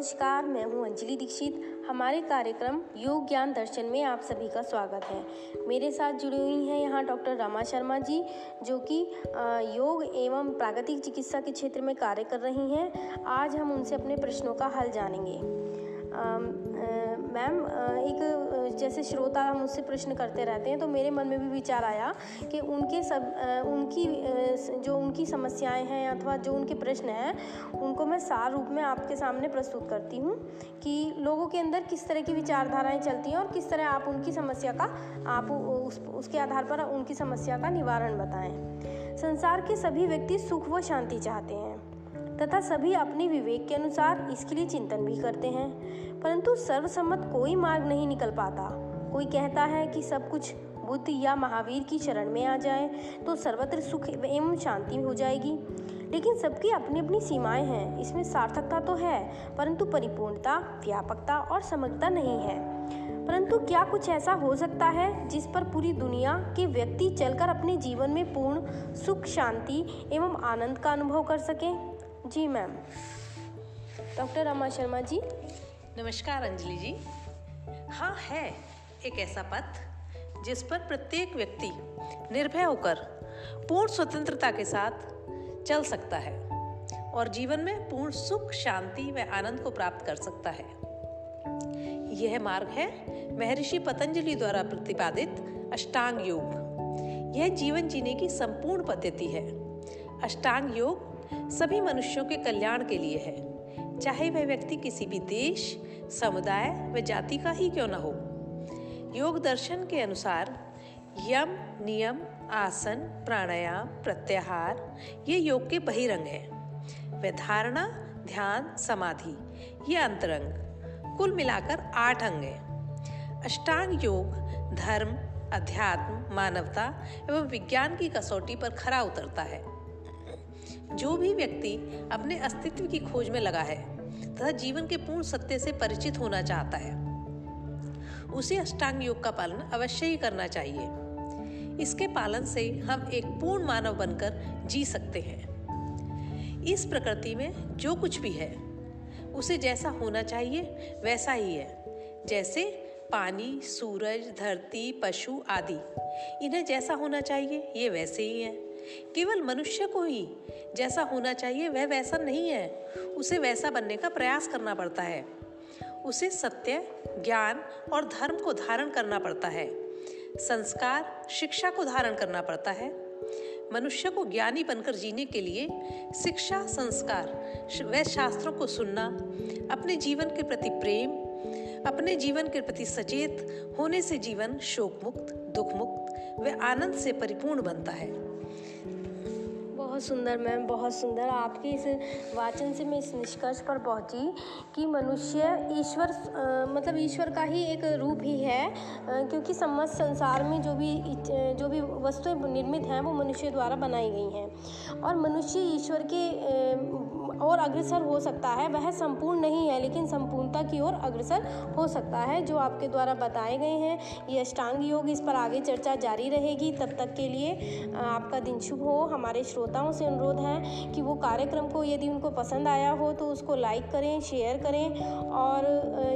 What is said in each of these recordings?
नमस्कार, मैं हूँ अंजलि दीक्षित। हमारे कार्यक्रम योग ज्ञान दर्शन में आप सभी का स्वागत है। मेरे साथ जुड़ी हुई हैं यहाँ डॉक्टर रमा शर्मा जी, जो कि योग एवं प्राकृतिक चिकित्सा के क्षेत्र में कार्य कर रही हैं। आज हम उनसे अपने प्रश्नों का हल जानेंगे। मैम जैसे श्रोता मुझसे प्रश्न करते रहते हैं तो मेरे मन में भी विचार आया कि उनके सब उनकी जो उनकी समस्याएँ हैं अथवा जो उनके प्रश्न हैं उनको मैं सार रूप में आपके सामने प्रस्तुत करती हूँ कि लोगों के अंदर किस तरह की विचारधाराएँ चलती हैं और किस तरह आप उनकी समस्या का आप उस, उसके आधार पर उनकी समस्या का निवारण बताएँ। संसार के सभी व्यक्ति सुख व शांति चाहते हैं। तथा सभी अपने विवेक के अनुसार इसके लिए चिंतन भी करते हैं। परंतु सर्वसम्मत कोई मार्ग नहीं निकल पाता। कोई कहता है कि सब कुछ बुद्ध या महावीर की शरण में आ जाए तो सर्वत्र सुख एवं शांति हो जाएगी। लेकिन सबकी अपनी अपनी सीमाएँ हैं। इसमें सार्थकता तो है, परंतु परिपूर्णता, व्यापकता और समग्रता नहीं है। परंतु क्या कुछ ऐसा हो सकता है, जिस पर पूरी दुनिया के व्यक्ति चलकर अपने जीवन में पूर्ण सुख, शांति एवं आनंद का अनुभव कर सकें? जी मैम। डॉक्टर रमा शर्मा जी। नमस्कार अंजलि जी। हाँ है एक ऐसा पथ जिस पर प्रत्येक व्यक्ति निर्भय होकर पूर्ण स्वतंत्रता के साथ चल सकता है और जीवन में पूर्ण सुख, शांति व आनंद को प्राप्त कर सकता है। यह मार्ग है महर्षि पतंजलि द्वारा प्रतिपादित अष्टांग योग। यह जीवन जीने की संपूर्ण पद्धति है। अष्टांग योग सभी मनुष्यों के कल्याण के लिए है। चाहे वह व्यक्ति किसी भी देश, समुदाय व जाति का ही क्यों न हो। योग दर्शन के अनुसार यम, नियम, आसन, प्राणायाम, प्रत्याहार, ये योग के बहिरंग हैं। व धारणा, ध्यान, समाधि, ये अंतरंग, कुल मिलाकर आठ अंग हैं। अष्टांग योग, धर्म, अध्यात्म, मानवता एवं विज्ञान की कसौटी पर खरा उतरता है। जो भी व्यक्ति अपने अस्तित्व की खोज में लगा है तथा जीवन के पूर्ण सत्य से परिचित होना चाहता है, उसे अष्टांग योग का पालन अवश्य ही करना चाहिए। इसके पालन से हम एक पूर्ण मानव बनकर जी सकते हैं। इस प्रकृति में जो कुछ भी है, उसे जैसा होना चाहिए, वैसा ही है। जैसे पानी, सूरज, धरती, पशु आदि, इन्हें जैसा होना चाहिए, ये वैसे ही है। केवल मनुष्य को ही जैसा होना चाहिए, वह वैसा नहीं है। उसे वैसा बनने का प्रयास करना पड़ता है। उसे सत्य, ज्ञान और धर्म को धारण करना पड़ता है। संस्कार, शिक्षा को धारण करना पड़ता है। मनुष्य को ज्ञानी बनकर जीने के लिए शिक्षा, संस्कार व शास्त्रों को सुनना, अपने जीवन के प्रति प्रेम, अपने जीवन के प्रति सचेत होने से जीवन शोक मुक्त दुख मुक्त व आनंद से परिपूर्ण बनता है। बहुत सुंदर, मैम, बहुत सुंदर। आपके इस वाचन से मैं इस निष्कर्ष पर पहुँची कि मनुष्य ईश्वर मतलब ईश्वर का ही एक रूप ही है क्योंकि समस्त संसार में जो भी जो भी वस्तुएँ निर्मित हैं, वो मनुष्य द्वारा बनाई गई हैं। और मनुष्य ईश्वर के और अग्रसर हो सकता है। वह संपूर्ण नहीं है, लेकिन संपूर्णता की ओर अग्रसर हो सकता है, जो आपके द्वारा बताए गए हैं। ये अष्टांग योग इस पर आगे चर्चा जारी रहेगी। तब तक के लिए आपका दिन शुभ हो। हमारे श्रोताओं से अनुरोध है कि वो कार्यक्रम को यदि उनको पसंद आया हो तो उसको लाइक करें, शेयर करें और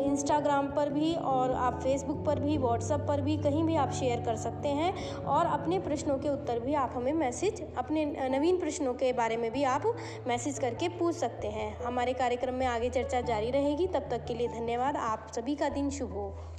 इंस्टाग्राम पर भी और आप फेसबुक पर भी व्हाट्सएप पर भी कहीं भी आप शेयर कर सकते हैं। और अपने प्रश्नों के उत्तर भी आप हमें मैसेज, अपने नवीन प्रश्नों के बारे में भी आप मैसेज करके पूछ पूछ सकते हैं। हमारे कार्यक्रम में आगे चर्चा जारी रहेगी। तब तक के लिए धन्यवाद। आप सभी का दिन शुभ हो।